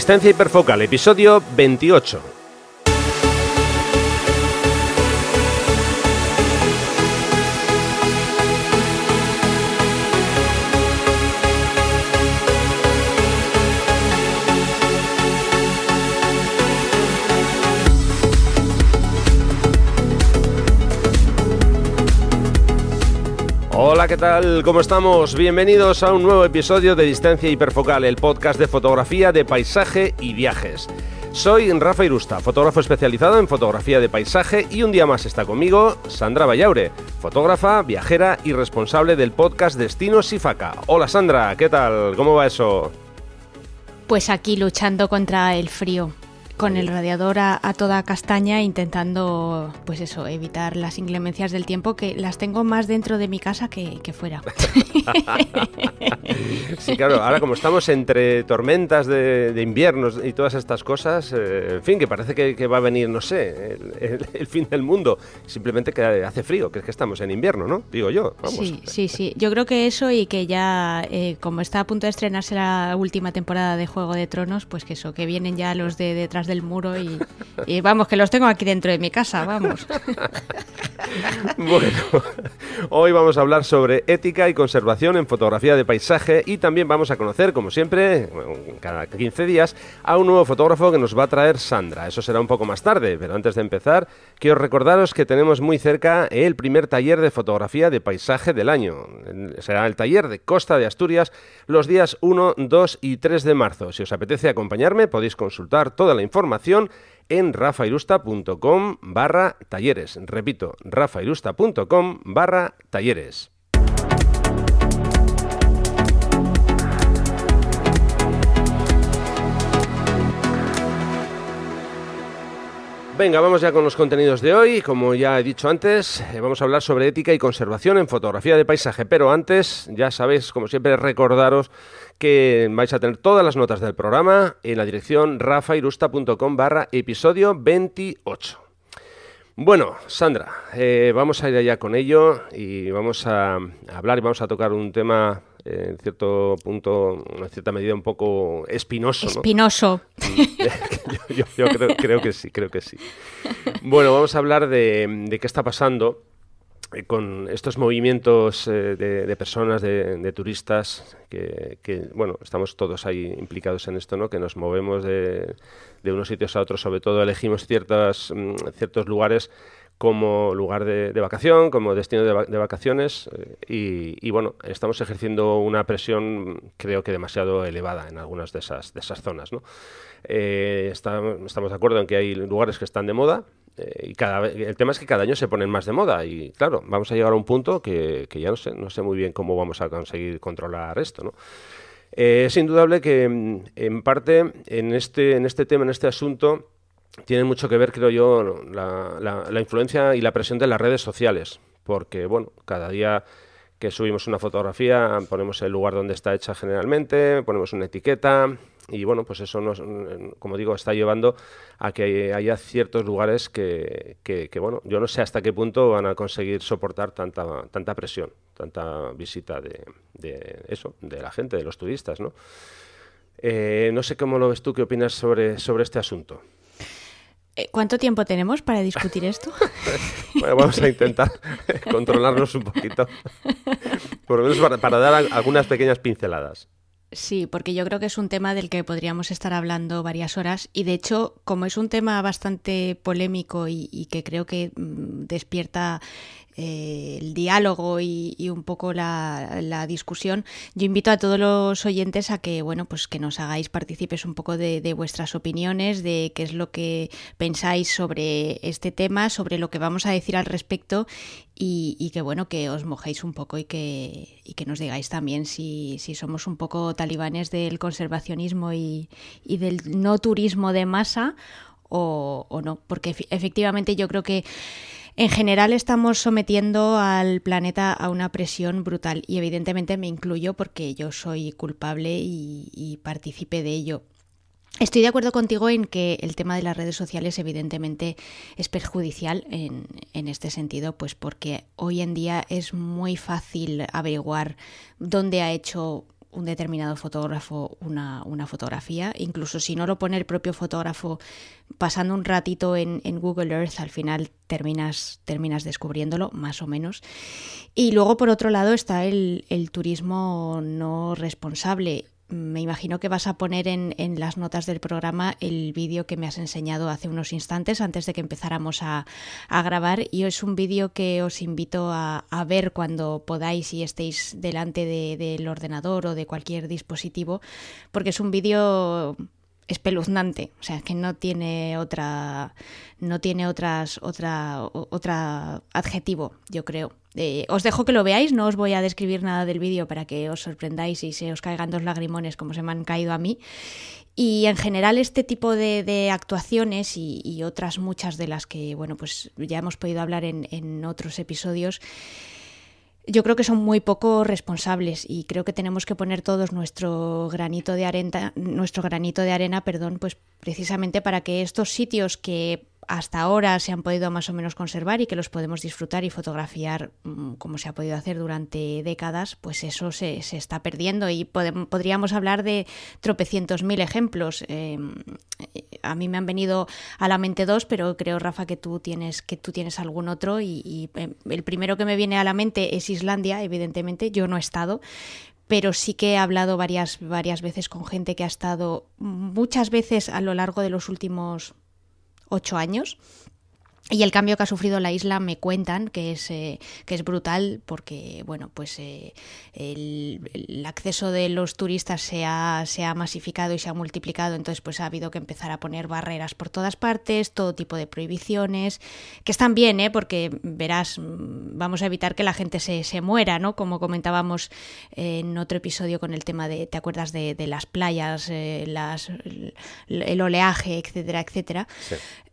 Distancia hiperfocal, episodio 28. Hola, ¿qué tal? ¿Cómo estamos? Bienvenidos a un nuevo episodio de Distancia Hiperfocal, el podcast de fotografía de paisaje y viajes. Soy Rafa Irusta, fotógrafo especializado en fotografía de paisaje y un día más está conmigo Sandra Vallaure, fotógrafa, viajera y responsable del podcast Destinos y Faca. Hola Sandra, ¿qué tal? ¿Cómo va eso? Pues aquí luchando contra el frío con el radiador a, toda castaña intentando, pues eso, evitar las inclemencias del tiempo que las tengo más dentro de mi casa que, fuera. sí, claro, ahora como estamos entre tormentas de, inviernos y todas estas cosas, eh, en fin, que parece que, va a venir, no sé, el, fin del mundo, simplemente que hace frío, que es que estamos en invierno, ¿no? Digo yo. Vamos. Sí, sí, sí. Yo creo que eso y que ya, eh, como está a punto de estrenarse la última temporada de Juego de Tronos, pues que eso, que vienen ya los de detrás del muro y, vamos, que los tengo aquí dentro de mi casa, vamos. bueno, hoy vamos a hablar sobre ética y conservación en fotografía de paisaje y también vamos a conocer, como siempre, cada 15 días, a un nuevo fotógrafo que nos va a traer Sandra. Eso será un poco más tarde, pero antes de empezar, quiero recordaros que tenemos muy cerca el primer taller de fotografía de paisaje del año. Será el taller de Costa de Asturias los días 1, 2 y 3 de marzo. Si os apetece acompañarme, podéis consultar toda la información en rafairusta.com barra talleres. Repito, rafairusta.com barra talleres. Venga, vamos ya con los contenidos de hoy. Como ya he dicho antes, eh, vamos a hablar sobre ética y conservación en fotografía de paisaje. Pero antes, ya sabéis, como siempre, recordaros que vais a tener todas las notas del programa en la dirección rafairusta.com barra episodio 28. Bueno, Sandra, eh, vamos a ir allá con ello y vamos a hablar y vamos a tocar un tema en cierto punto, en cierta medida, un poco espinoso. Espinoso. yo, creo, que sí, creo que sí. Bueno, vamos a hablar de, qué está pasando eh, con estos movimientos eh, de, personas, de, turistas, que, bueno, estamos todos ahí implicados en esto, ¿no? Que nos movemos de, unos sitios a otros, sobre todo elegimos ciertas, mm, ciertos lugares como lugar de, vacación, como destino de, vacaciones eh, y, bueno, estamos ejerciendo una presión creo que demasiado elevada en algunas de esas, de esas zonas. ¿no? Eh, estamos de acuerdo en que hay lugares que están de moda eh, y cada, el tema es que cada año se ponen más de moda y claro, vamos a llegar a un punto que, que ya no sé, no sé muy bien cómo vamos a conseguir controlar esto. ¿no? es indudable que mm, en parte en este, en este tema, en este asunto, tiene mucho que ver, creo yo, la, la, influencia y la presión de las redes sociales, porque, bueno, cada día que subimos una fotografía ponemos el lugar donde está hecha generalmente, ponemos una etiqueta y, bueno, pues eso, nos, como digo, está llevando a que haya ciertos lugares que, bueno, yo no sé hasta qué punto van a conseguir soportar tanta, tanta presión, tanta visita de, de eso, de la gente, de los turistas, ¿no? Eh, no sé cómo lo ves tú, qué opinas sobre, sobre este asunto. Eh, ¿Cuánto tiempo tenemos para discutir esto? bueno, vamos a intentar controlarnos un poquito, por lo menos para, dar algunas pequeñas pinceladas. Sí, porque yo creo que es un tema del que podríamos estar hablando varias horas y de hecho, como es un tema bastante polémico y que creo que mm, despierta eh, el diálogo y, un poco la, discusión, yo invito a todos los oyentes a que, bueno, pues que nos hagáis partícipes un poco de, vuestras opiniones, de qué es lo que pensáis sobre este tema, sobre lo que vamos a decir al respecto y, que, bueno, que os mojéis un poco y que, y que nos digáis también si, si, somos un poco talibanes del conservacionismo y, del no turismo de masa o no, porque efectivamente yo creo que en general estamos sometiendo al planeta a una presión brutal y evidentemente me incluyo porque yo soy culpable y, y partícipe de ello. Estoy de acuerdo contigo en que el tema de las redes sociales evidentemente es perjudicial en, en, este sentido, pues porque hoy en día es muy fácil averiguar dónde ha hecho un determinado fotógrafo una, fotografía, incluso si no lo pone el propio fotógrafo, pasando un ratito en, Google Earth, al final terminas, terminas descubriéndolo, más o menos. Y luego, por otro lado, está el, el turismo no responsable me imagino que vas a poner en, las notas del programa el vídeo que me has enseñado hace unos instantes antes de que empezáramos a, grabar. Y es un vídeo que os invito a, ver cuando podáis y estéis delante del ordenador o de cualquier dispositivo porque es un vídeo espeluznante, o sea, que no tiene otra no tiene otras otra otra adjetivo, yo creo. Eh, os dejo que lo veáis, no os voy a describir nada del vídeo para que os sorprendáis y se os caigan dos lagrimones como se me han caído a mí. Y en general este tipo de, actuaciones y, otras muchas de las que bueno pues ya hemos podido hablar en, en otros episodios yo creo que son muy poco responsables y creo que tenemos que poner todos nuestro granito de arena, nuestro granito de arena, perdón, pues precisamente para que estos sitios que hasta ahora se han podido más o menos conservar y que los podemos disfrutar y fotografiar mm, como se ha podido hacer durante décadas, pues eso se, está perdiendo. Y podríamos hablar de tropecientos mil ejemplos. Em, a mí me han venido a la mente dos, pero creo, Rafa, que tú tienes, que tú tienes algún otro. Y, em, el primero que me viene a la mente es Islandia, evidentemente, yo no he estado, pero sí que he hablado varias, varias veces con gente que ha estado muchas veces a lo largo de los últimos ocho años. Y el cambio que ha sufrido la isla me cuentan que es, eh, que es brutal porque bueno, pues eh, el, acceso de los turistas se ha, se ha, masificado y se ha multiplicado, entonces pues ha habido que empezar a poner barreras por todas partes, todo tipo de prohibiciones, que están bien, ¿eh? porque verás, vamos a evitar que la gente se, se muera, ¿no? Como comentábamos en otro episodio con el tema de, ¿te acuerdas de, de las playas, eh, las, el oleaje, etcétera, etcétera?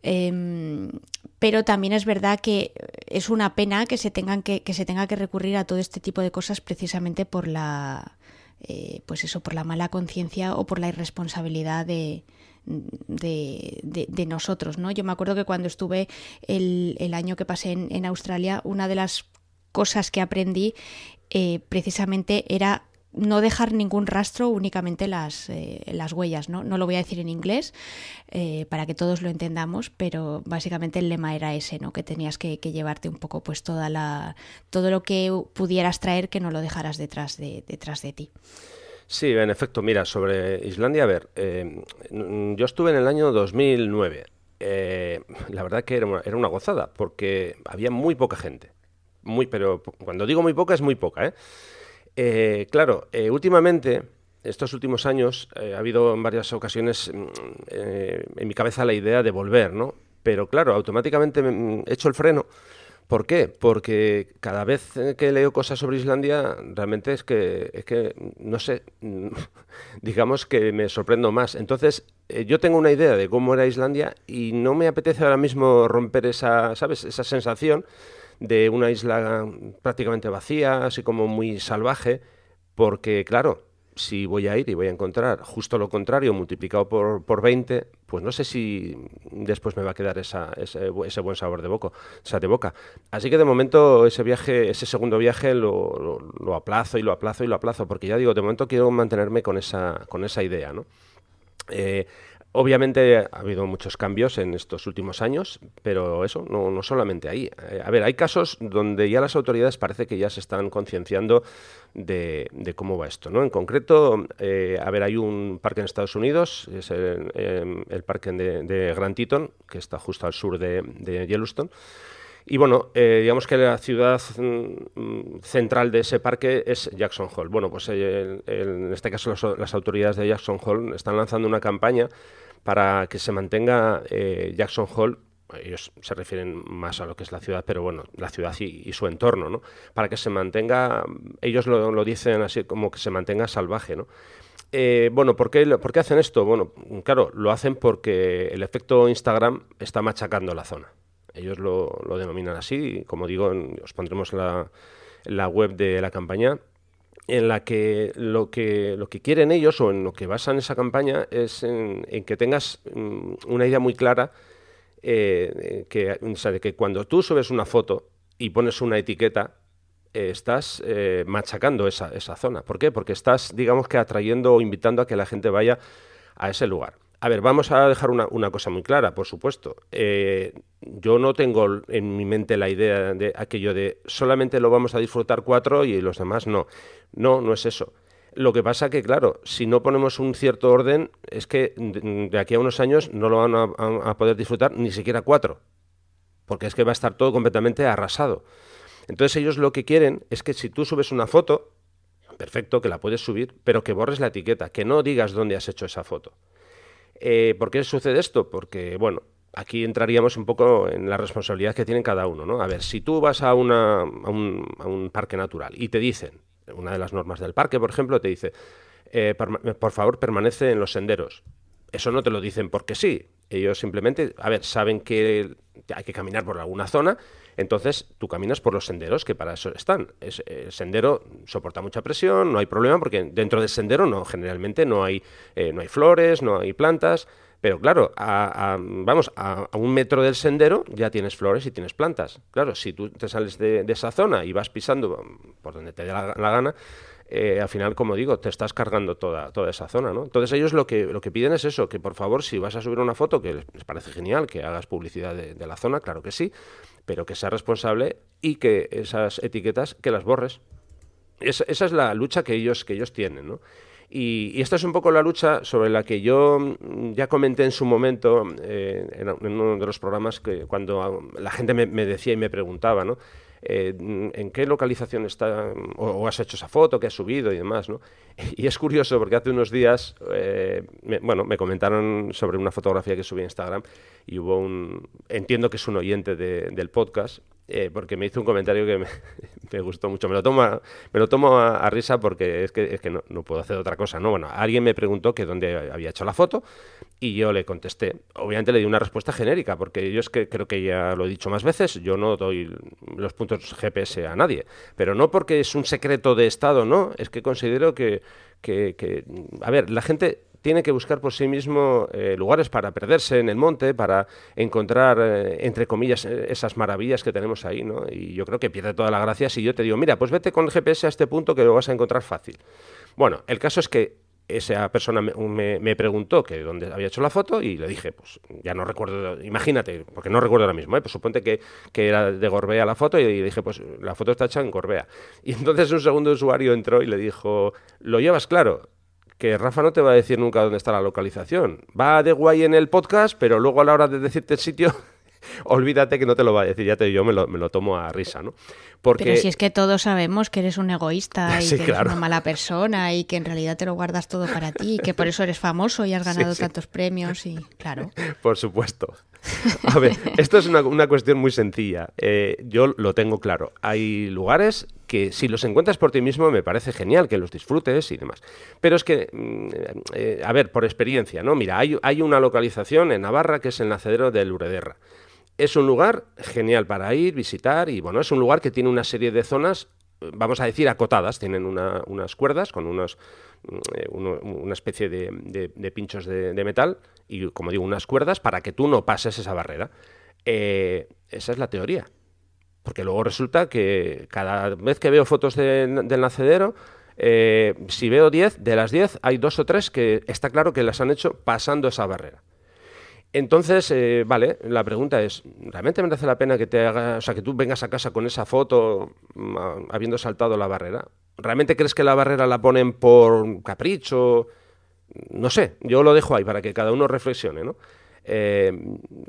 Em, pero también es verdad que es una pena que se tengan que, se tenga que recurrir a todo este tipo de cosas precisamente por la eh, pues eso por la mala conciencia o por la irresponsabilidad de, de, de, nosotros no yo me acuerdo que cuando estuve el, el año que pasé en, en, Australia una de las cosas que aprendí eh, precisamente era no dejar ningún rastro, únicamente las, eh, las huellas. ¿no? no lo voy a decir en inglés eh, para que todos lo entendamos, pero básicamente el lema era ese, ¿no? que tenías que, llevarte un poco pues toda la, todo lo que pudieras traer que no lo dejaras detrás de, detrás de ti. Sí, en efecto, mira, sobre Islandia, a ver, eh, yo estuve en el año 2009. la verdad que era una, era una gozada, porque había muy poca gente. Muy, pero cuando digo muy poca es muy poca, ¿eh? Eh, claro, eh, últimamente, estos últimos años, eh, ha habido en varias ocasiones mm, en mi cabeza la idea de volver, ¿no? Pero claro, automáticamente he mm, hecho el freno. ¿Por qué? Porque cada vez que leo cosas sobre Islandia, realmente es que, es que no sé, digamos que me sorprendo más. Entonces, yo tengo una idea de cómo era Islandia y no me apetece ahora mismo romper esa, ¿sabes? Esa sensación de una isla prácticamente vacía, así como muy salvaje, porque claro, si voy a ir y voy a encontrar justo lo contrario multiplicado por, por 20, pues no sé si después me va a quedar esa, ese, buen sabor de boca, de boca. Así que de momento ese viaje, ese segundo viaje lo, lo, aplazo y lo aplazo y lo aplazo, porque ya digo, de momento quiero mantenerme con esa, con esa idea, ¿no? Eh, Obviamente ha habido muchos cambios en estos últimos años, pero eso, no, no solamente ahí. Eh, a ver, hay casos donde ya las autoridades parece que ya se están concienciando de, cómo va esto. ¿no? En concreto, eh, a ver, hay un parque en Estados Unidos, es el, em, parque de, de, Grand Teton, que está justo al sur de, Yellowstone. Y bueno, eh, digamos que la ciudad mm, central de ese parque es Jackson Hole. Bueno, pues en este caso las autoridades de Jackson Hole están lanzando una campaña para que se mantenga eh, Jackson Hole ellos se refieren más a lo que es la ciudad, pero bueno, la ciudad y, su entorno, ¿no? Para que se mantenga, ellos lo, dicen así como que se mantenga salvaje, ¿no? Eh, bueno, ¿por qué, ¿por qué, hacen esto? Bueno, claro, lo hacen porque el efecto Instagram está machacando la zona. Ellos lo, lo denominan así, y como digo, os pondremos la, la web de la campaña en la que lo que lo que quieren ellos o en lo que basan esa campaña es en, que tengas mm, una idea muy clara eh, que, o de que cuando tú subes una foto y pones una etiqueta eh, estás eh, machacando esa, esa zona. ¿Por qué? Porque estás, digamos que atrayendo o invitando a que la gente vaya a ese lugar. A ver, vamos a dejar una, cosa muy clara, por supuesto. Eh, yo no tengo en mi mente la idea de aquello de solamente lo vamos a disfrutar cuatro y los demás no. No, no es eso. Lo que pasa que, claro, si no ponemos un cierto orden, es que de aquí a unos años no lo van a, a poder disfrutar ni siquiera cuatro, porque es que va a estar todo completamente arrasado. Entonces ellos lo que quieren es que si tú subes una foto, perfecto, que la puedes subir, pero que borres la etiqueta, que no digas dónde has hecho esa foto. Eh, ¿Por qué sucede esto? Porque, bueno, aquí entraríamos un poco en la responsabilidad que tiene cada uno, ¿no? A ver, si tú vas a, una, a, un, a un, parque natural y te dicen, una de las normas del parque, por ejemplo, te dice, eh, por favor, permanece en los senderos. Eso no te lo dicen porque sí. Ellos simplemente, a ver, saben que hay que caminar por alguna zona entonces tú caminas por los senderos que para eso están. Es, el sendero soporta mucha presión, no hay problema porque dentro del sendero no generalmente no hay, eh, no hay flores, no hay plantas. Pero claro, a, vamos, a, un metro del sendero ya tienes flores y tienes plantas. Claro, si tú te sales de, esa zona y vas pisando por donde te dé la, gana, eh, al final, como digo, te estás cargando toda, toda esa zona, ¿no? Entonces ellos lo que, lo que piden es eso, que por favor, si vas a subir una foto, que les parece genial, que hagas publicidad de la zona, claro que sí, pero que sea responsable y que esas etiquetas, que las borres. Es, esa es la lucha que ellos, que ellos tienen, ¿no? Y, y, esta es un poco la lucha sobre la que yo mm, ya comenté en su momento eh, en, en, uno de los programas que cuando la gente me, me decía y me preguntaba, ¿no? Eh, en qué localización está o, has hecho esa foto, que has subido y demás, ¿no? Y es curioso porque hace unos días, eh, me, bueno, me comentaron sobre una fotografía que subí en Instagram y hubo un, entiendo que es un oyente de, del podcast, eh, porque me hizo un comentario que me, gustó mucho. Me lo tomo, a, me lo tomo a, risa porque es que, es que no, no, puedo hacer otra cosa, ¿no? Bueno, alguien me preguntó que dónde había hecho la foto y yo le contesté. Obviamente le di una respuesta genérica, porque yo es que creo que ya lo he dicho más veces, yo no doy los puntos GPS a nadie, pero no porque es un secreto de Estado, no, es que considero que, que, a ver, la gente tiene que buscar por sí mismo eh, lugares para perderse en el monte, para encontrar, eh, entre comillas, esas maravillas que tenemos ahí, ¿no? Y yo creo que pierde toda la gracia si yo te digo, mira, pues vete con el GPS a este punto que lo vas a encontrar fácil. Bueno, el caso es que esa persona me, me, preguntó que dónde había hecho la foto y le dije, pues ya no recuerdo, imagínate, porque no recuerdo ahora mismo, ¿eh? pues suponte que, que, era de Gorbea la foto y le dije, pues la foto está hecha en Gorbea. Y entonces un segundo usuario entró y le dijo, ¿lo llevas claro? que Rafa no te va a decir nunca dónde está la localización. Va de guay en el podcast, pero luego a la hora de decirte el sitio, olvídate que no te lo va a decir, ya te yo me lo, me lo tomo a risa, ¿no? Porque... Pero si es que todos sabemos que eres un egoísta y sí, que eres claro. una mala persona y que en realidad te lo guardas todo para ti y que por eso eres famoso y has ganado sí, tantos premios y claro. Por supuesto. A ver, esto es una, una cuestión muy sencilla. Eh, yo lo tengo claro. Hay lugares que si los encuentras por ti mismo me parece genial que los disfrutes y demás. Pero es que, eh, a ver, por experiencia, ¿no? Mira, hay, hay, una localización en Navarra que es el nacedero del Urederra. Es un lugar genial para ir, visitar y, bueno, es un lugar que tiene una serie de zonas, vamos a decir, acotadas. Tienen una, unas cuerdas con unos, eh, una especie de, de, de pinchos de, metal y, como digo, unas cuerdas para que tú no pases esa barrera. Eh, esa es la teoría. Porque luego resulta que cada vez que veo fotos de, del nacedero, eh, si veo 10, de las 10 hay dos o tres que está claro que las han hecho pasando esa barrera. Entonces, eh, vale, la pregunta es, ¿realmente merece la pena que te haga, o sea, que tú vengas a casa con esa foto mm, habiendo saltado la barrera? ¿Realmente crees que la barrera la ponen por capricho? No sé, yo lo dejo ahí para que cada uno reflexione, ¿no? Eh,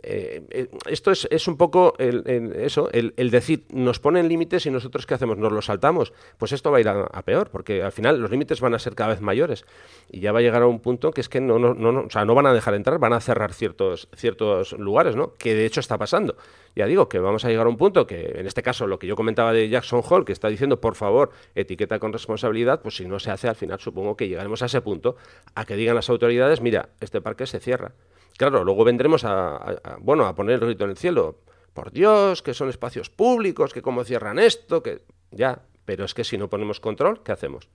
eh, esto es, es, un poco el, eso, el, decir, nos ponen límites y nosotros qué hacemos, nos los saltamos. Pues esto va a ir a, peor, porque al final los límites van a ser cada vez mayores y ya va a llegar a un punto que es que no, no, no, no, o sea, no van a dejar entrar, van a cerrar ciertos, ciertos lugares, ¿no? Que de hecho está pasando. Ya digo que vamos a llegar a un punto que, en este caso, lo que yo comentaba de Jackson Hall, que está diciendo, por favor, etiqueta con responsabilidad, pues si no se hace, al final supongo que llegaremos a ese punto, a que digan las autoridades, mira, este parque se cierra. Claro, luego vendremos a, bueno, a poner el grito en el cielo. Por Dios, que son espacios públicos, que cómo cierran esto, que ya, pero es que si no ponemos control, ¿qué hacemos?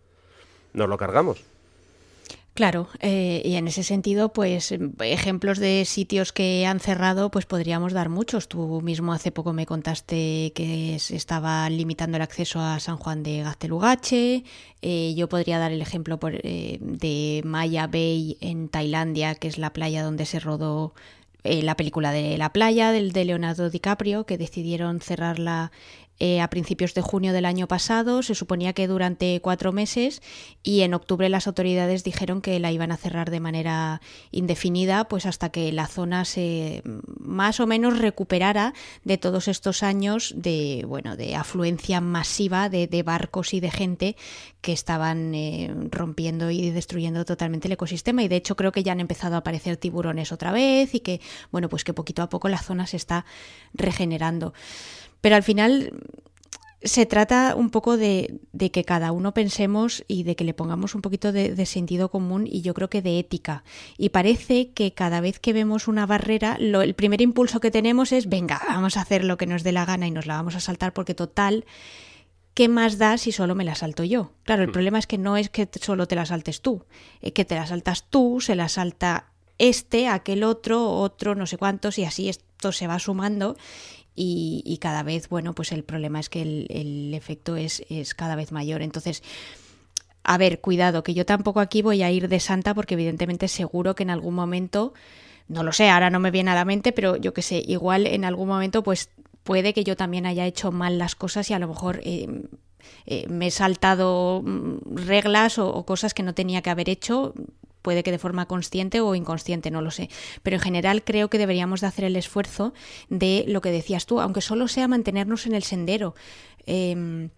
Nos lo cargamos. Claro, eh, y en ese sentido, pues ejemplos de sitios que han cerrado, pues podríamos dar muchos. Tú mismo hace poco me contaste que se estaba limitando el acceso a San Juan de Gaztelugache. Eh, yo podría dar el ejemplo por, eh, de Maya Bay en Tailandia, que es la playa donde se rodó la película de la playa del de Leonardo DiCaprio, que decidieron cerrarla eh, a principios de junio del año pasado. Se suponía que durante cuatro meses y en octubre las autoridades dijeron que la iban a cerrar de manera indefinida, pues hasta que la zona se más o menos recuperara de todos estos años de bueno de afluencia masiva de, barcos y de gente que estaban eh, rompiendo y destruyendo totalmente el ecosistema. Y de hecho creo que ya han empezado a aparecer tiburones otra vez y que bueno pues que poquito a poco la zona se está regenerando. Pero al final se trata un poco de, que cada uno pensemos y de que le pongamos un poquito de, sentido común y yo creo que de ética. Y parece que cada vez que vemos una barrera, el primer impulso que tenemos es, venga, vamos a hacer lo que nos dé la gana y nos la vamos a saltar porque total, ¿qué más da si solo me la salto yo? Claro, el hmm. problema es que no es que solo te la saltes tú, es que te la saltas tú, se la salta este, aquel otro, otro, no sé cuántos y así esto se va sumando y, cada vez, bueno, pues el problema es que el, efecto es, es, cada vez mayor. Entonces, a ver, cuidado, que yo tampoco aquí voy a ir de santa porque evidentemente seguro que en algún momento, no lo sé, ahora no me viene a la mente, pero yo que sé, igual en algún momento pues puede que yo también haya hecho mal las cosas y a lo mejor... Eh, eh, me he saltado mm, reglas o, cosas que no tenía que haber hecho puede que de forma consciente o inconsciente, no lo sé. Pero en general creo que deberíamos de hacer el esfuerzo de lo que decías tú, aunque solo sea mantenernos en el sendero. Em,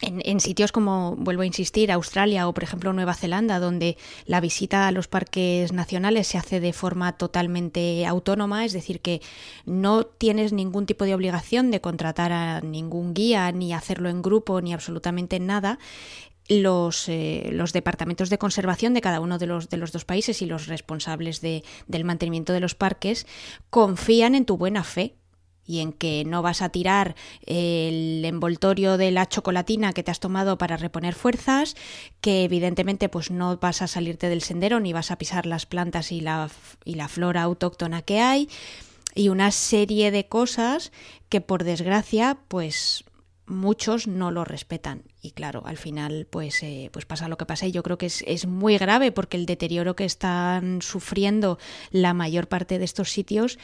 en, sitios como, vuelvo a insistir, Australia o por ejemplo Nueva Zelanda, donde la visita a los parques nacionales se hace de forma totalmente autónoma, es decir, que no tienes ningún tipo de obligación de contratar a ningún guía, ni hacerlo en grupo, ni absolutamente nada, los, eh, los, departamentos de conservación de cada uno de los, de los dos países y los responsables de, del mantenimiento de los parques confían en tu buena fe y en que no vas a tirar el envoltorio de la chocolatina que te has tomado para reponer fuerzas, que evidentemente pues no vas a salirte del sendero ni vas a pisar las plantas y la, y la flora autóctona que hay y una serie de cosas que por desgracia pues muchos no lo respetan. Y claro al final pues eh, pues pasa lo que pasa. Y yo creo que es, es, muy grave porque el deterioro que están sufriendo la mayor parte de estos sitios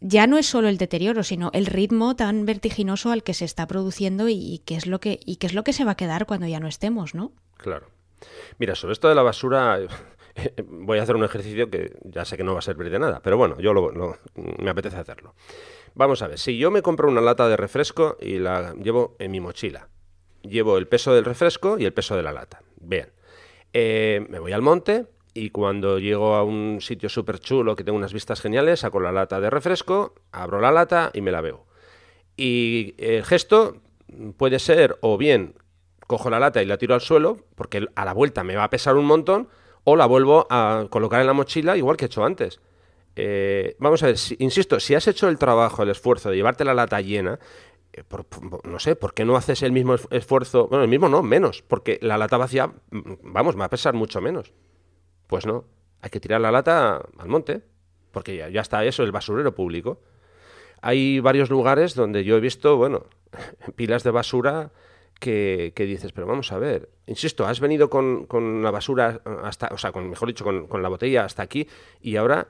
ya no es solo el deterioro sino el ritmo tan vertiginoso al que se está produciendo y, qué es lo que y qué es lo que se va a quedar cuando ya no estemos no claro. Mira sobre esto de la basura voy a hacer un ejercicio que ya sé que no va a servir de nada pero bueno yo lo, me apetece hacerlo Vamos a ver, si yo me compro una lata de refresco y la llevo en mi mochila, llevo el peso del refresco y el peso de la lata. Bien, eh, me voy al monte y cuando llego a un sitio súper chulo que tengo unas vistas geniales, saco la lata de refresco, abro la lata y me la veo. Y el gesto puede ser o bien cojo la lata y la tiro al suelo, porque a la vuelta me va a pesar un montón, o la vuelvo a colocar en la mochila igual que he hecho antes. Eh, vamos a ver, insisto, si has hecho el trabajo, el esfuerzo de llevarte la lata llena, eh, no sé, ¿por qué no haces el mismo esfuerzo? Bueno, el mismo no, menos, porque la lata vacía, mm, vamos, va a pesar mucho menos. Pues no, hay que tirar la lata al monte, porque ya, está eso, el basurero público. Hay varios lugares donde yo he visto, bueno, pilas de basura que, dices, pero vamos a ver, insisto, has venido con, con la basura hasta, o sea, con, mejor dicho, con, con la botella hasta aquí y ahora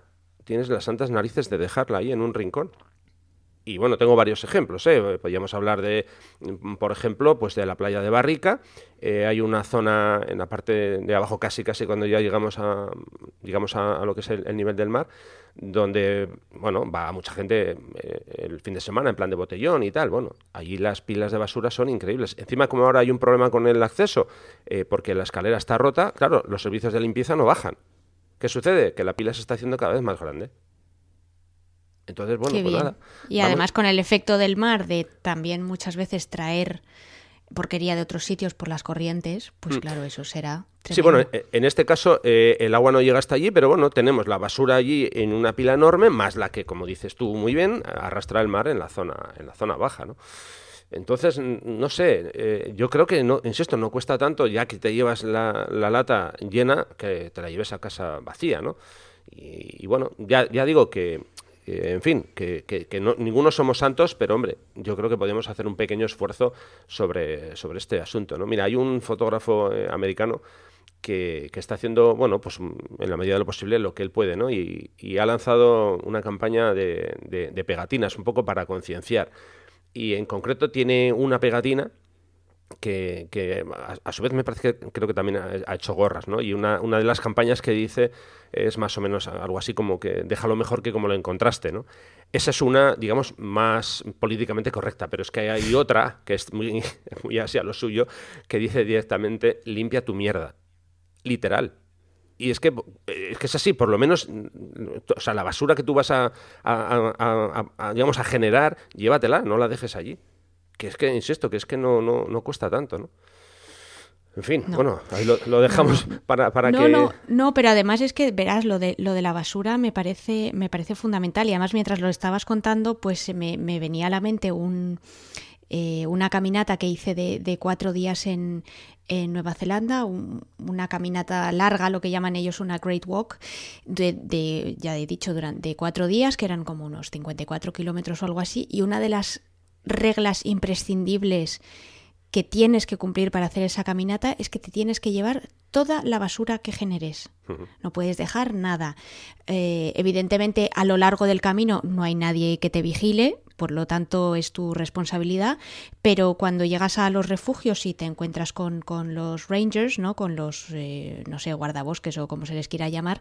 tienes las santas narices de dejarla ahí en un rincón. Y bueno, tengo varios ejemplos. ¿eh? Podríamos hablar de, mm, por ejemplo, pues de la playa de Barrica. Eh, hay una zona en la parte de abajo, casi casi cuando ya llegamos a, digamos a, lo que es el, nivel del mar, donde bueno va mucha gente eh, el fin de semana en plan de botellón y tal. Bueno, allí las pilas de basura son increíbles. Encima, como ahora hay un problema con el acceso, eh, porque la escalera está rota, claro, los servicios de limpieza no bajan. ¿Qué sucede? Que la pila se está haciendo cada vez más grande. Entonces, bueno, pues nada. Y además con el efecto del mar de también muchas veces traer porquería de otros sitios por las corrientes, pues mm. claro, eso será. Sí, bueno, e, en este caso eh, el agua no llega hasta allí, pero bueno, tenemos la basura allí en una pila enorme, más la que, como dices tú muy bien, arrastra el mar en la zona, en la zona baja, ¿no? Entonces, no sé, eh, yo creo que, no, insisto, no cuesta tanto ya que te llevas la, lata llena que te la lleves a casa vacía, ¿no? Y, bueno, ya, ya digo que, en fin, que, que, no, ninguno somos santos, pero hombre, yo creo que podemos hacer un pequeño esfuerzo sobre, sobre este asunto, ¿no? Mira, hay un fotógrafo eh, americano que, está haciendo, bueno, pues en la medida de lo posible lo que él puede, ¿no? Y, ha lanzado una campaña de, de pegatinas, un poco para concienciar y en concreto tiene una pegatina que, a, su vez me parece que creo que también ha, hecho gorras, ¿no? Y una, una, de las campañas que dice es más o menos algo así como que déjalo mejor que como lo encontraste, ¿no? Esa es una, digamos, más políticamente correcta, pero es que hay otra que es muy, muy así a lo suyo, que dice directamente limpia tu mierda. Literal. Y es que, es que es así, por lo menos, o sea, la basura que tú vas a, digamos, a generar, llévatela, no la dejes allí. Que es que, insisto, que es que no, no, no cuesta tanto, ¿no? En fin, bueno, ahí lo, dejamos para, para no, que... No, no, pero además es que, verás, lo de, lo de la basura me parece, me parece fundamental. Y además, mientras lo estabas contando, pues me, me venía a la mente un, eh, una caminata que hice de, de cuatro días en, en Nueva Zelanda, una caminata larga, lo que llaman ellos una Great Walk, de, ya he dicho, durante cuatro días, que eran como unos 54 kilómetros o algo así, y una de las reglas imprescindibles que tienes que cumplir para hacer esa caminata es que te tienes que llevar toda la basura que generes. No puedes dejar nada. Eh, evidentemente, a lo largo del camino no hay nadie que te vigile, por lo tanto es tu responsabilidad, pero cuando llegas a los refugios y te encuentras con, los rangers, ¿no? con los, eh, no sé, guardabosques o como se les quiera llamar,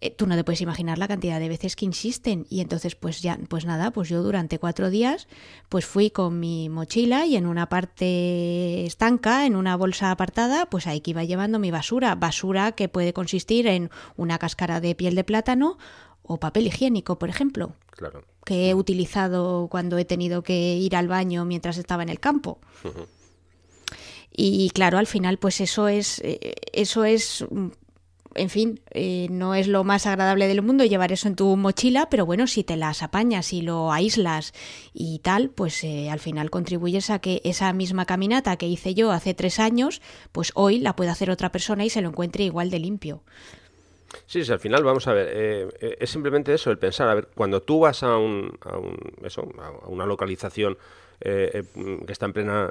eh, tú no te puedes imaginar la cantidad de veces que insisten y entonces pues ya, pues nada, pues yo durante cuatro días pues fui con mi mochila y en una parte estanca, en una bolsa apartada, pues ahí que iba llevando mi basura, basura que puede consistir en una cáscara de piel de plátano o papel higiénico, por ejemplo. Claro que he utilizado cuando he tenido que ir al baño mientras estaba en el campo. Y claro, al final, pues eso es, eh, eso es, en fin, eh, no es lo más agradable del mundo llevar eso en tu mochila, pero bueno, si te las apañas y lo aíslas y tal, pues eh, al final contribuyes a que esa misma caminata que hice yo hace tres años, pues hoy la pueda hacer otra persona y se lo encuentre igual de limpio. Sí, sí, al final vamos a ver, eh, eh, es simplemente eso, el pensar, a ver, cuando tú vas a, un, a, un, eso, a una localización eh, que está en plena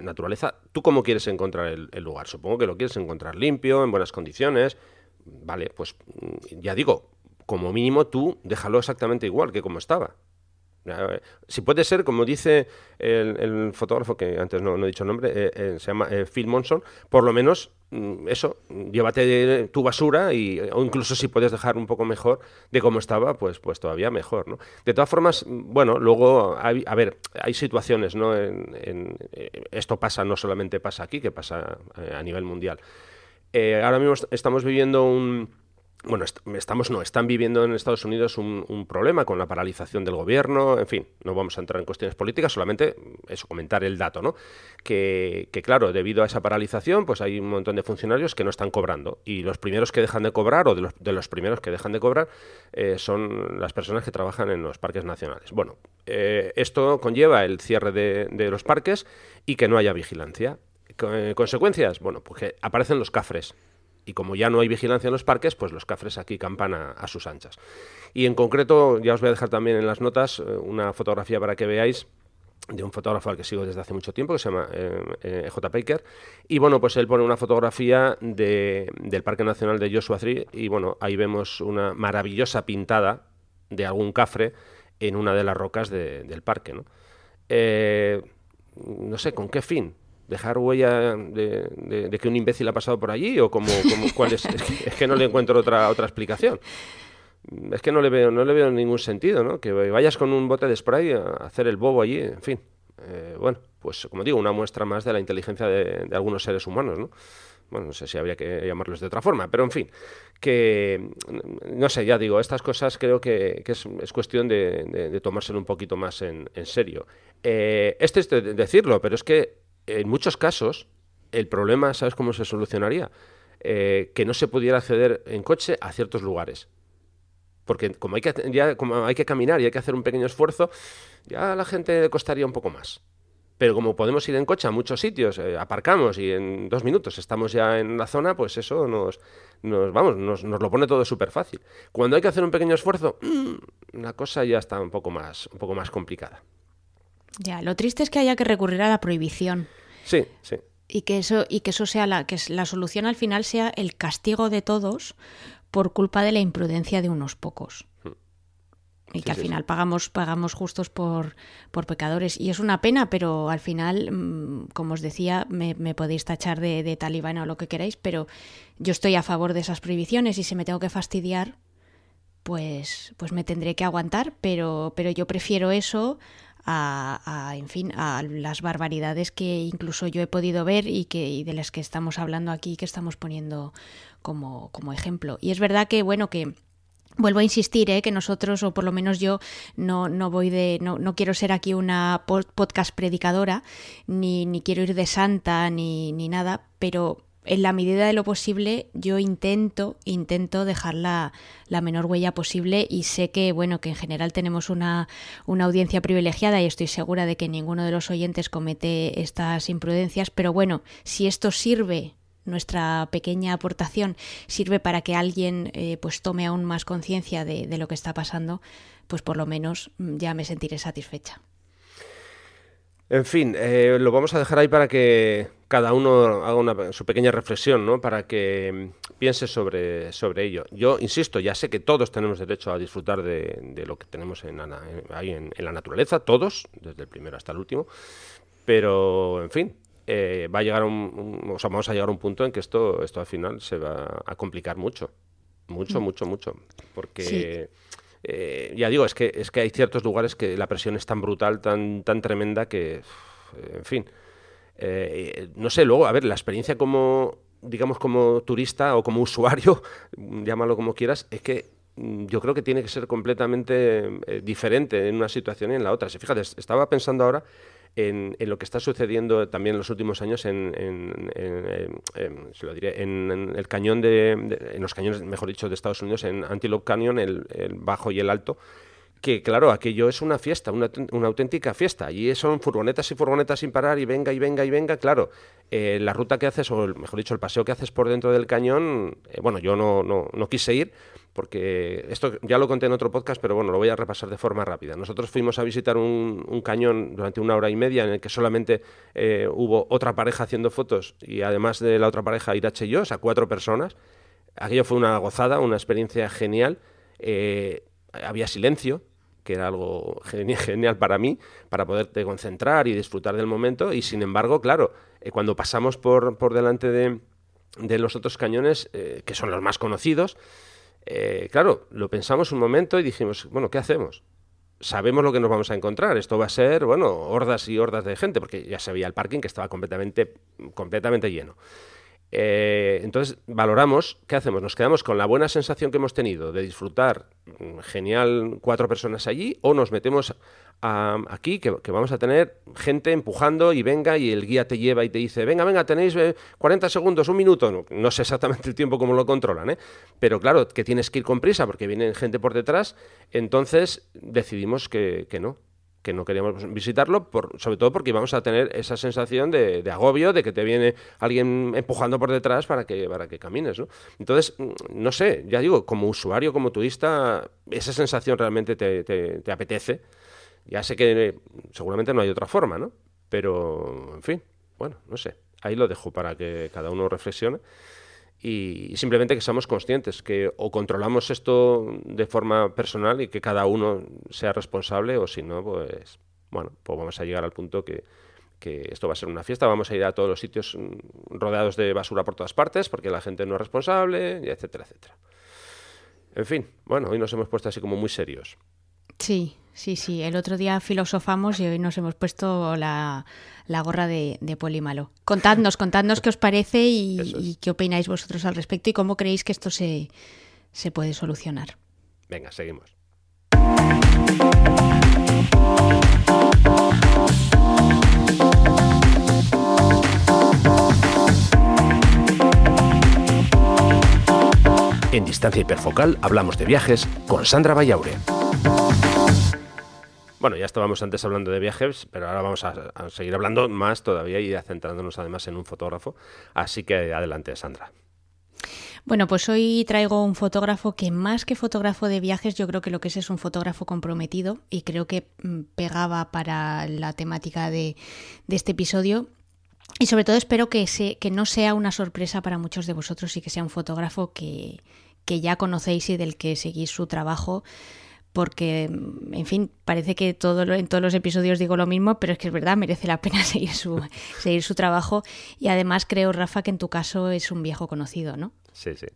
naturaleza, ¿tú cómo quieres encontrar el, el, lugar? Supongo que lo quieres encontrar limpio, en buenas condiciones, vale, pues mm, ya digo, como mínimo tú déjalo exactamente igual que como estaba. Si puede ser, como dice el, fotógrafo, que antes no, he dicho el nombre, eh, eh, se llama eh, Phil Monson, por lo menos mm, eso, llévate tu basura y, o incluso si puedes dejar un poco mejor de cómo estaba, pues, pues todavía mejor. ¿no? De todas formas, bueno, luego, hay, a ver, hay situaciones, ¿no? esto pasa, no solamente pasa aquí, que pasa a nivel mundial. ahora mismo estamos viviendo un bueno, estamos, no, están viviendo en Estados Unidos un, problema con la paralización del gobierno, en fin, no vamos a entrar en cuestiones políticas, solamente eso, comentar el dato, ¿no? Que, claro, debido a esa paralización, pues hay un montón de funcionarios que no están cobrando y los primeros que dejan de cobrar o de los, de los primeros que dejan de cobrar eh, son las personas que trabajan en los parques nacionales. Bueno, eh, esto conlleva el cierre de, de los parques y que no haya vigilancia. Eh, ¿Consecuencias? Bueno, pues que aparecen los cafres y como ya no hay vigilancia en los parques, pues los cafres aquí campan a, sus anchas. Y en concreto, ya os voy a dejar también en las notas eh, una fotografía para que veáis de un fotógrafo al que sigo desde hace mucho tiempo, que se llama eh, eh, J. Baker. Y bueno, pues él pone una fotografía de, del Parque Nacional de Joshua Tree y bueno, ahí vemos una maravillosa pintada de algún cafre en una de las rocas del parque. no sé, ¿con qué fin? Dejar huella de, que un imbécil ha pasado por allí o como, cuál es, es, que, no le encuentro otra otra explicación. Es que no le veo no le veo ningún sentido no que vayas con un bote de spray a hacer el bobo allí en fin. Eh, bueno pues como digo una muestra más de la inteligencia de, algunos seres humanos no bueno, no sé si habría que llamarlos de otra forma, pero en fin, que, no sé, ya digo, estas cosas creo que, es, cuestión de, tomárselo un poquito más en, serio. Eh, este es de decirlo, pero es que en muchos casos, el problema, ¿sabes cómo se solucionaría? Eh, que no se pudiera acceder en coche a ciertos lugares. Porque como hay, que, ya, como hay que caminar y hay que hacer un pequeño esfuerzo, ya la gente le costaría un poco más. Pero como podemos ir en coche a muchos sitios, eh, aparcamos y en dos minutos estamos ya en la zona, pues eso nos, nos vamos, nos, nos lo pone todo súper fácil. Cuando hay que hacer un pequeño esfuerzo, mm, la cosa ya está un poco más, un poco más complicada. Ya, lo triste es que haya que recurrir a la prohibición. Sí, sí. Y que eso, y que eso sea la, que la solución al final sea el castigo de todos por culpa de la imprudencia de unos pocos. Hmm. Y que al final pagamos, pagamos justos por, por pecadores. Y es una pena, pero al final, mm, como os decía, me, podéis tachar de, de talibana o lo que queráis, pero yo estoy a favor de esas prohibiciones y si me tengo que fastidiar, pues, pues me tendré que aguantar, pero, pero yo prefiero eso a, en fin, a las barbaridades que incluso yo he podido ver y, que, de las que estamos hablando aquí, que estamos poniendo como, como ejemplo. Y es verdad que, bueno, que Vuelvo a insistir, ¿eh? que nosotros, o por lo menos yo, no, no voy de. No, no quiero ser aquí una podcast predicadora, ni, ni quiero ir de santa, ni, ni nada, pero en la medida de lo posible yo intento intento dejar la, menor huella posible y sé que bueno que en general tenemos una, una, audiencia privilegiada y estoy segura de que ninguno de los oyentes comete estas imprudencias pero bueno si esto sirve nuestra pequeña aportación sirve para que alguien eh, pues tome aún más conciencia de, de lo que está pasando pues por lo menos mm, ya me sentiré satisfecha en fin, eh, lo vamos a dejar ahí para que cada uno haga su pequeña reflexión, ¿no? Para que mm, piense sobre, sobre ello. Yo insisto, ya sé que todos tenemos derecho a disfrutar de, lo que tenemos en, ahí en, la naturaleza, todos, desde el primero hasta el último. Pero, en fin, eh, va a llegar un, o sea, vamos a llegar a un punto en que esto, esto al final se va a complicar mucho, mucho, mm. mucho, mucho, porque eh, ya digo, es que, es que hay ciertos lugares que la presión es tan brutal, tan, tan tremenda que, en fin, eh, no sé, luego, a ver, la experiencia como, digamos, como turista o como usuario, llámalo como quieras, es que mm, yo creo que tiene que ser completamente eh, diferente en una situación y en la otra. Si fíjate, estaba pensando ahora en, lo que está sucediendo también en los últimos años en, lo diré, en, el cañón de, en los cañones, mejor dicho, de Estados Unidos, en Antelope Canyon, el, bajo y el alto, que claro, aquello es una fiesta, una, auténtica fiesta. Y son furgonetas y furgonetas sin parar y venga y venga y venga. Claro, eh, la ruta que haces, o mejor dicho, el paseo que haces por dentro del cañón, eh, bueno, yo no, no, no quise ir, porque esto ya lo conté en otro podcast, pero bueno, lo voy a repasar de forma rápida. Nosotros fuimos a visitar un, cañón durante una hora y media en el que solamente eh, hubo otra pareja haciendo fotos y además de la otra pareja Irache y yo, o sea, cuatro personas. Aquello fue una gozada, una experiencia genial. Había silencio, que era algo genial para mí, para poderte concentrar y disfrutar del momento. Y sin embargo, claro, eh, cuando pasamos por, por delante de, de los otros cañones, que son los más conocidos, eh, claro, lo pensamos un momento y dijimos, bueno, ¿qué hacemos? Sabemos lo que nos vamos a encontrar. Esto va a ser, bueno, hordas y hordas de gente, porque ya se veía el parking que estaba completamente, completamente lleno. Eh, entonces, valoramos, ¿qué hacemos? Nos quedamos con la buena sensación que hemos tenido de disfrutar mm, genial cuatro personas allí o nos metemos aquí, que, vamos a tener gente empujando y venga y el guía te lleva y te dice, venga, venga, tenéis 40 eh, segundos, un minuto. No, sé exactamente el tiempo cómo lo controlan, ¿eh? pero claro, que tienes que ir con prisa porque viene gente por detrás. Entonces decidimos que no, que no queríamos visitarlo, sobre todo porque íbamos a tener esa sensación de, agobio, de que te viene alguien empujando por detrás para que, para que camines. ¿no? Entonces, mm, no sé, ya digo, como usuario, como turista, esa sensación realmente te, te, apetece. Ya sé que seguramente no hay otra forma, ¿no? Pero, en fin, bueno, no sé. Ahí lo dejo para que cada uno reflexione y simplemente que seamos conscientes que o controlamos esto de forma personal y que cada uno sea responsable o si no, pues bueno, pues vamos a llegar al punto que, que esto va a ser una fiesta, vamos a ir a todos los sitios mm, rodeados de basura por todas partes porque la gente no es responsable, etcétera, etcétera. En fin, bueno, hoy nos hemos puesto así como muy serios. Sí, sí, sí. El otro día filosofamos y hoy nos hemos puesto la, gorra de, de Polimalo. Contadnos, contadnos qué os parece y, qué opináis vosotros al respecto y cómo creéis que esto se, se puede solucionar. Venga, seguimos. En Distancia Hiperfocal hablamos de viajes con Sandra Vallaure. Bueno, ya estábamos antes hablando de viajes, pero ahora vamos a, seguir hablando más todavía y centrándonos además en un fotógrafo. Así que adelante, Sandra. Bueno, pues hoy traigo un fotógrafo que más que fotógrafo de viajes, yo creo que lo que es es un fotógrafo comprometido y creo que mm, pegaba para la temática de, este episodio. Y sobre todo espero que, no sea una sorpresa para muchos de vosotros y que sea un fotógrafo que ya conocéis y del que seguís su trabajo porque, en fin, parece que todo en todos los episodios digo lo mismo, pero es que es verdad, merece la pena seguir su, seguir su trabajo. Y además creo, Rafa, que en tu caso es un viejo conocido, ¿no? Sí, sí.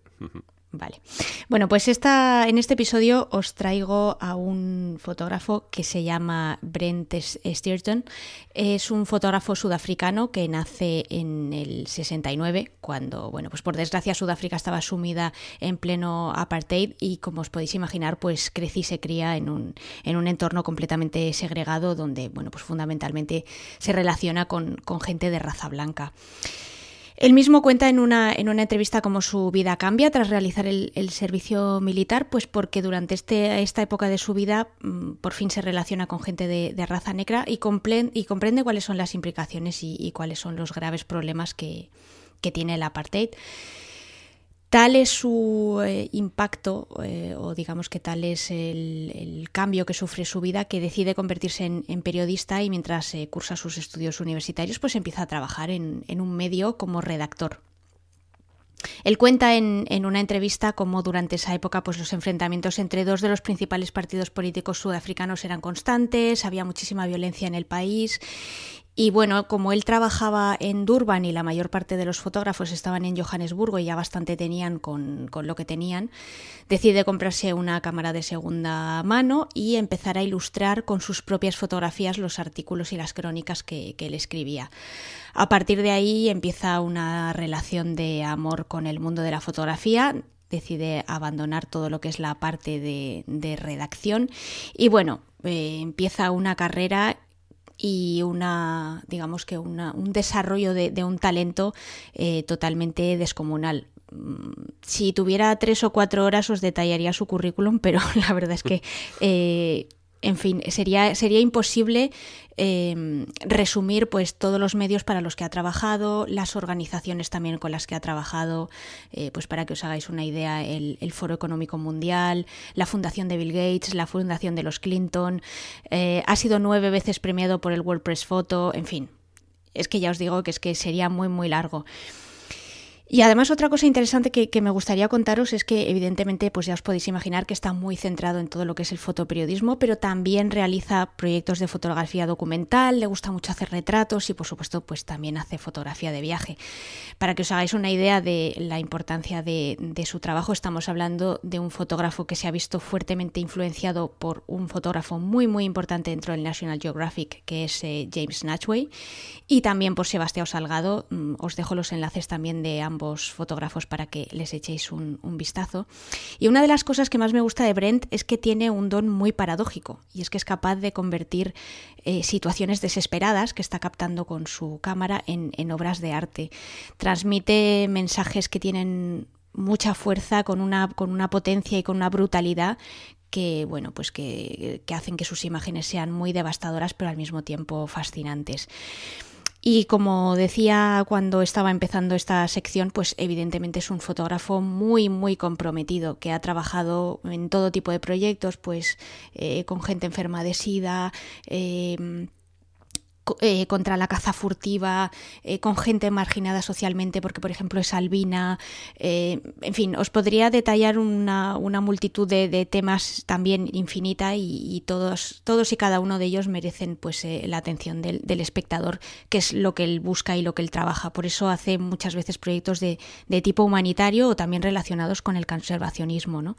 Vale. Bueno, pues esta, en este episodio os traigo a un fotógrafo que se llama Brent Stirton. Es un fotógrafo sudafricano que nace en el 69, cuando, bueno, pues por desgracia Sudáfrica estaba sumida en pleno apartheid y como os podéis imaginar, pues crecí y se cría en un, en un entorno completamente segregado donde, bueno, pues fundamentalmente se relaciona con, con gente de raza blanca. Él mismo cuenta en una, en una entrevista cómo su vida cambia tras realizar el, servicio militar, pues porque durante este, esta época de su vida mm, por fin se relaciona con gente de, raza negra y, y, comprende cuáles son las implicaciones y, cuáles son los graves problemas que, que tiene el apartheid. Tal es su eh, impacto, eh, o digamos que tal es el, cambio que sufre su vida, que decide convertirse en, periodista y mientras eh, cursa sus estudios universitarios, pues empieza a trabajar en, un medio como redactor. Él cuenta en, una entrevista cómo durante esa época pues, los enfrentamientos entre dos de los principales partidos políticos sudafricanos eran constantes, había muchísima violencia en el país y bueno, como él trabajaba en Durban y la mayor parte de los fotógrafos estaban en Johannesburgo y ya bastante tenían con, lo que tenían, decide comprarse una cámara de segunda mano y empezar a ilustrar con sus propias fotografías los artículos y las crónicas que, él escribía. A partir de ahí empieza una relación de amor con el mundo de la fotografía, decide abandonar todo lo que es la parte de, redacción y bueno, eh, empieza una carrera y una, digamos que una, un desarrollo de, un talento eh, totalmente descomunal. Mm, si tuviera tres o cuatro horas os detallaría su currículum, pero la verdad es que eh, en fin, sería, sería imposible em, resumir pues todos los medios para los que ha trabajado, las organizaciones también con las que ha trabajado, eh, pues para que os hagáis una idea, el, Foro Económico Mundial, la Fundación de Bill Gates, la Fundación de los Clinton, eh, ha sido nueve veces premiado por el World Press Photo, en fin, es que ya os digo que es que sería muy muy largo. Y además otra cosa interesante que, me gustaría contaros es que evidentemente pues ya os podéis imaginar que está muy centrado en todo lo que es el fotoperiodismo, pero también realiza proyectos de fotografía documental, le gusta mucho hacer retratos y por supuesto pues también hace fotografía de viaje. Para que os hagáis una idea de la importancia de, su trabajo, estamos hablando de un fotógrafo que se ha visto fuertemente influenciado por un fotógrafo muy muy importante dentro del National Geographic que es eh, James Natchway y también por Sebastián Salgado. Mm, os dejo los enlaces también de ambos fotógrafos para que les echéis un, vistazo. Y una de las cosas que más me gusta de Brent es que tiene un don muy paradójico y es que es capaz de convertir eh, situaciones desesperadas que está captando con su cámara en, obras de arte. Transmite mensajes que tienen mucha fuerza, con una, con una potencia y con una brutalidad que bueno pues que, que, hacen que sus imágenes sean muy devastadoras pero al mismo tiempo fascinantes. Y como decía cuando estaba empezando esta sección, pues evidentemente es un fotógrafo muy, muy comprometido, que ha trabajado en todo tipo de proyectos, pues eh, con gente enferma de SIDA, eh, eh, contra la caza furtiva, eh, con gente marginada socialmente, porque por ejemplo es albina, eh, en fin, os podría detallar una, una multitud de, temas también infinita y, todos, todos y cada uno de ellos merecen pues la atención del, espectador, que es lo que él busca y lo que él trabaja. Por eso hace muchas veces proyectos de, de tipo humanitario o también relacionados con el conservacionismo. ¿no?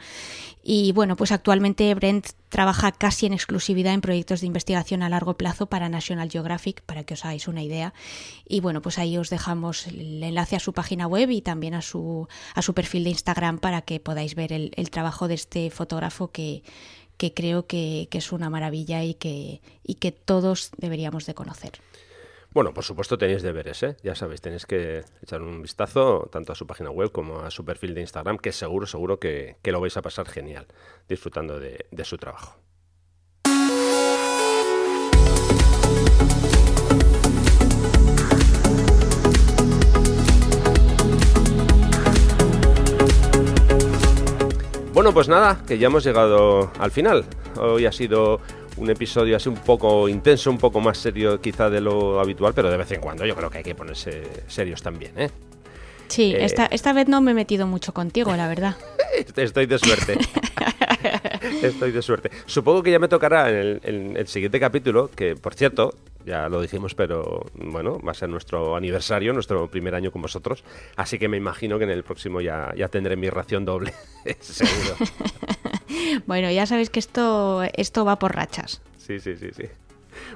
Y bueno, pues actualmente Brent trabaja casi en exclusividad en proyectos de investigación a largo plazo para National Geographic, para que os hagáis una idea. Y bueno, pues ahí os dejamos el enlace a su página web y también a su, a su perfil de Instagram para que podáis ver el, trabajo de este fotógrafo que, que creo que, que, es una maravilla y que, y que todos deberíamos de conocer. Bueno, por supuesto tenéis deberes, ¿eh? ya sabéis, tenéis que echar un vistazo tanto a su página web como a su perfil de Instagram, que seguro, seguro que, lo vais a pasar genial disfrutando de, de su trabajo. Bueno, pues nada, que ya hemos llegado al final. Hoy ha sido un episodio así un poco intenso, un poco más serio quizá de lo habitual, pero de vez en cuando yo creo que hay que ponerse serios también, ¿eh? Sí, eh, esta, esta vez no me he metido mucho contigo, la verdad. Estoy de suerte. Estoy de suerte. Supongo que ya me tocará en el, siguiente capítulo, que por cierto, ya lo dijimos, pero bueno, va a ser nuestro aniversario, nuestro primer año con vosotros. Así que me imagino que en el próximo ya, ya tendré mi ración doble, seguro. bueno, ya sabéis que esto, esto va por rachas. Sí, sí, sí, sí.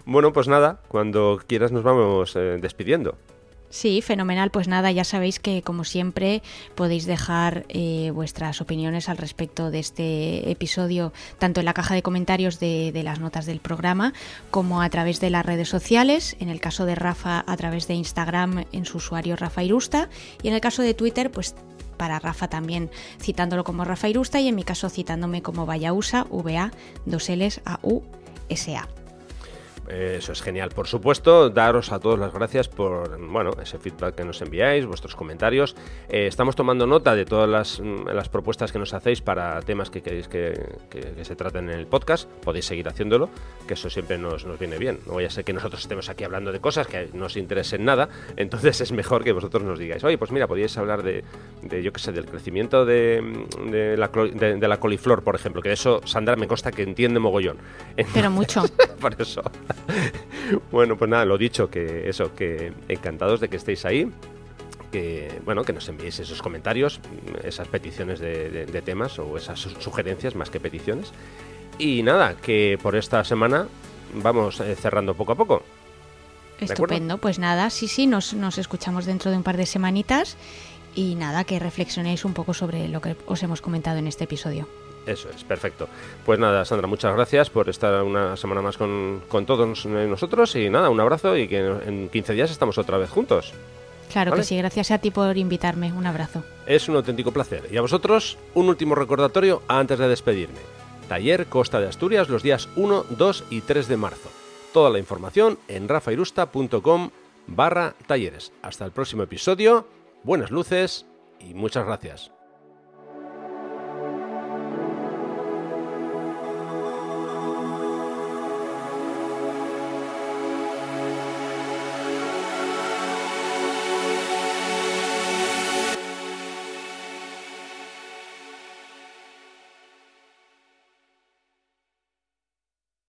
Bueno, pues nada, cuando quieras nos vamos eh, despidiendo. Sí, fenomenal. Pues nada, ya sabéis que como siempre podéis dejar eh, vuestras opiniones al respecto de este episodio, tanto en la caja de comentarios de, las notas del programa como a través de las redes sociales. En el caso de Rafa, a través de Instagram en su usuario Rafa Irusta. Y en el caso de Twitter, pues para Rafa también citándolo como Rafa Irusta y en mi caso citándome como Vayausa, VA, dos L's, A, U. Eso es genial. Por supuesto, daros a todos las gracias por bueno, ese feedback que nos enviáis, vuestros comentarios. Eh, estamos tomando nota de todas las, mm, las, propuestas que nos hacéis para temas que queréis que, se traten en el podcast. Podéis seguir haciéndolo, que eso siempre nos, nos viene bien. No voy a ser que nosotros estemos aquí hablando de cosas que no os interesen nada, entonces es mejor que vosotros nos digáis, oye, pues mira, podríais hablar de, de yo qué sé, del crecimiento de, de la, de, la coliflor, por ejemplo, que de eso Sandra me consta que entiende mogollón. Pero mucho. por eso. Bueno, pues nada, lo dicho, que eso, que encantados de que estéis ahí. Que, bueno, que nos enviéis esos comentarios, esas peticiones de, temas o esas sugerencias más que peticiones. Y nada, que por esta semana vamos eh, cerrando poco a poco. Estupendo, pues nada, sí, sí, nos, nos escuchamos dentro de un par de semanitas y nada, que reflexionéis un poco sobre lo que os hemos comentado en este episodio. Eso es, perfecto. Pues nada, Sandra, muchas gracias por estar una semana más con, todos nosotros y nada, un abrazo y que en 15 días estamos otra vez juntos. Claro que sí, gracias a ti por invitarme, un abrazo. Es un auténtico placer. Y a vosotros, un último recordatorio antes de despedirme. Taller Costa de Asturias los días 1, 2 y 3 de marzo. Toda la información en rafairusta.com barra talleres. Hasta el próximo episodio, buenas luces y muchas gracias.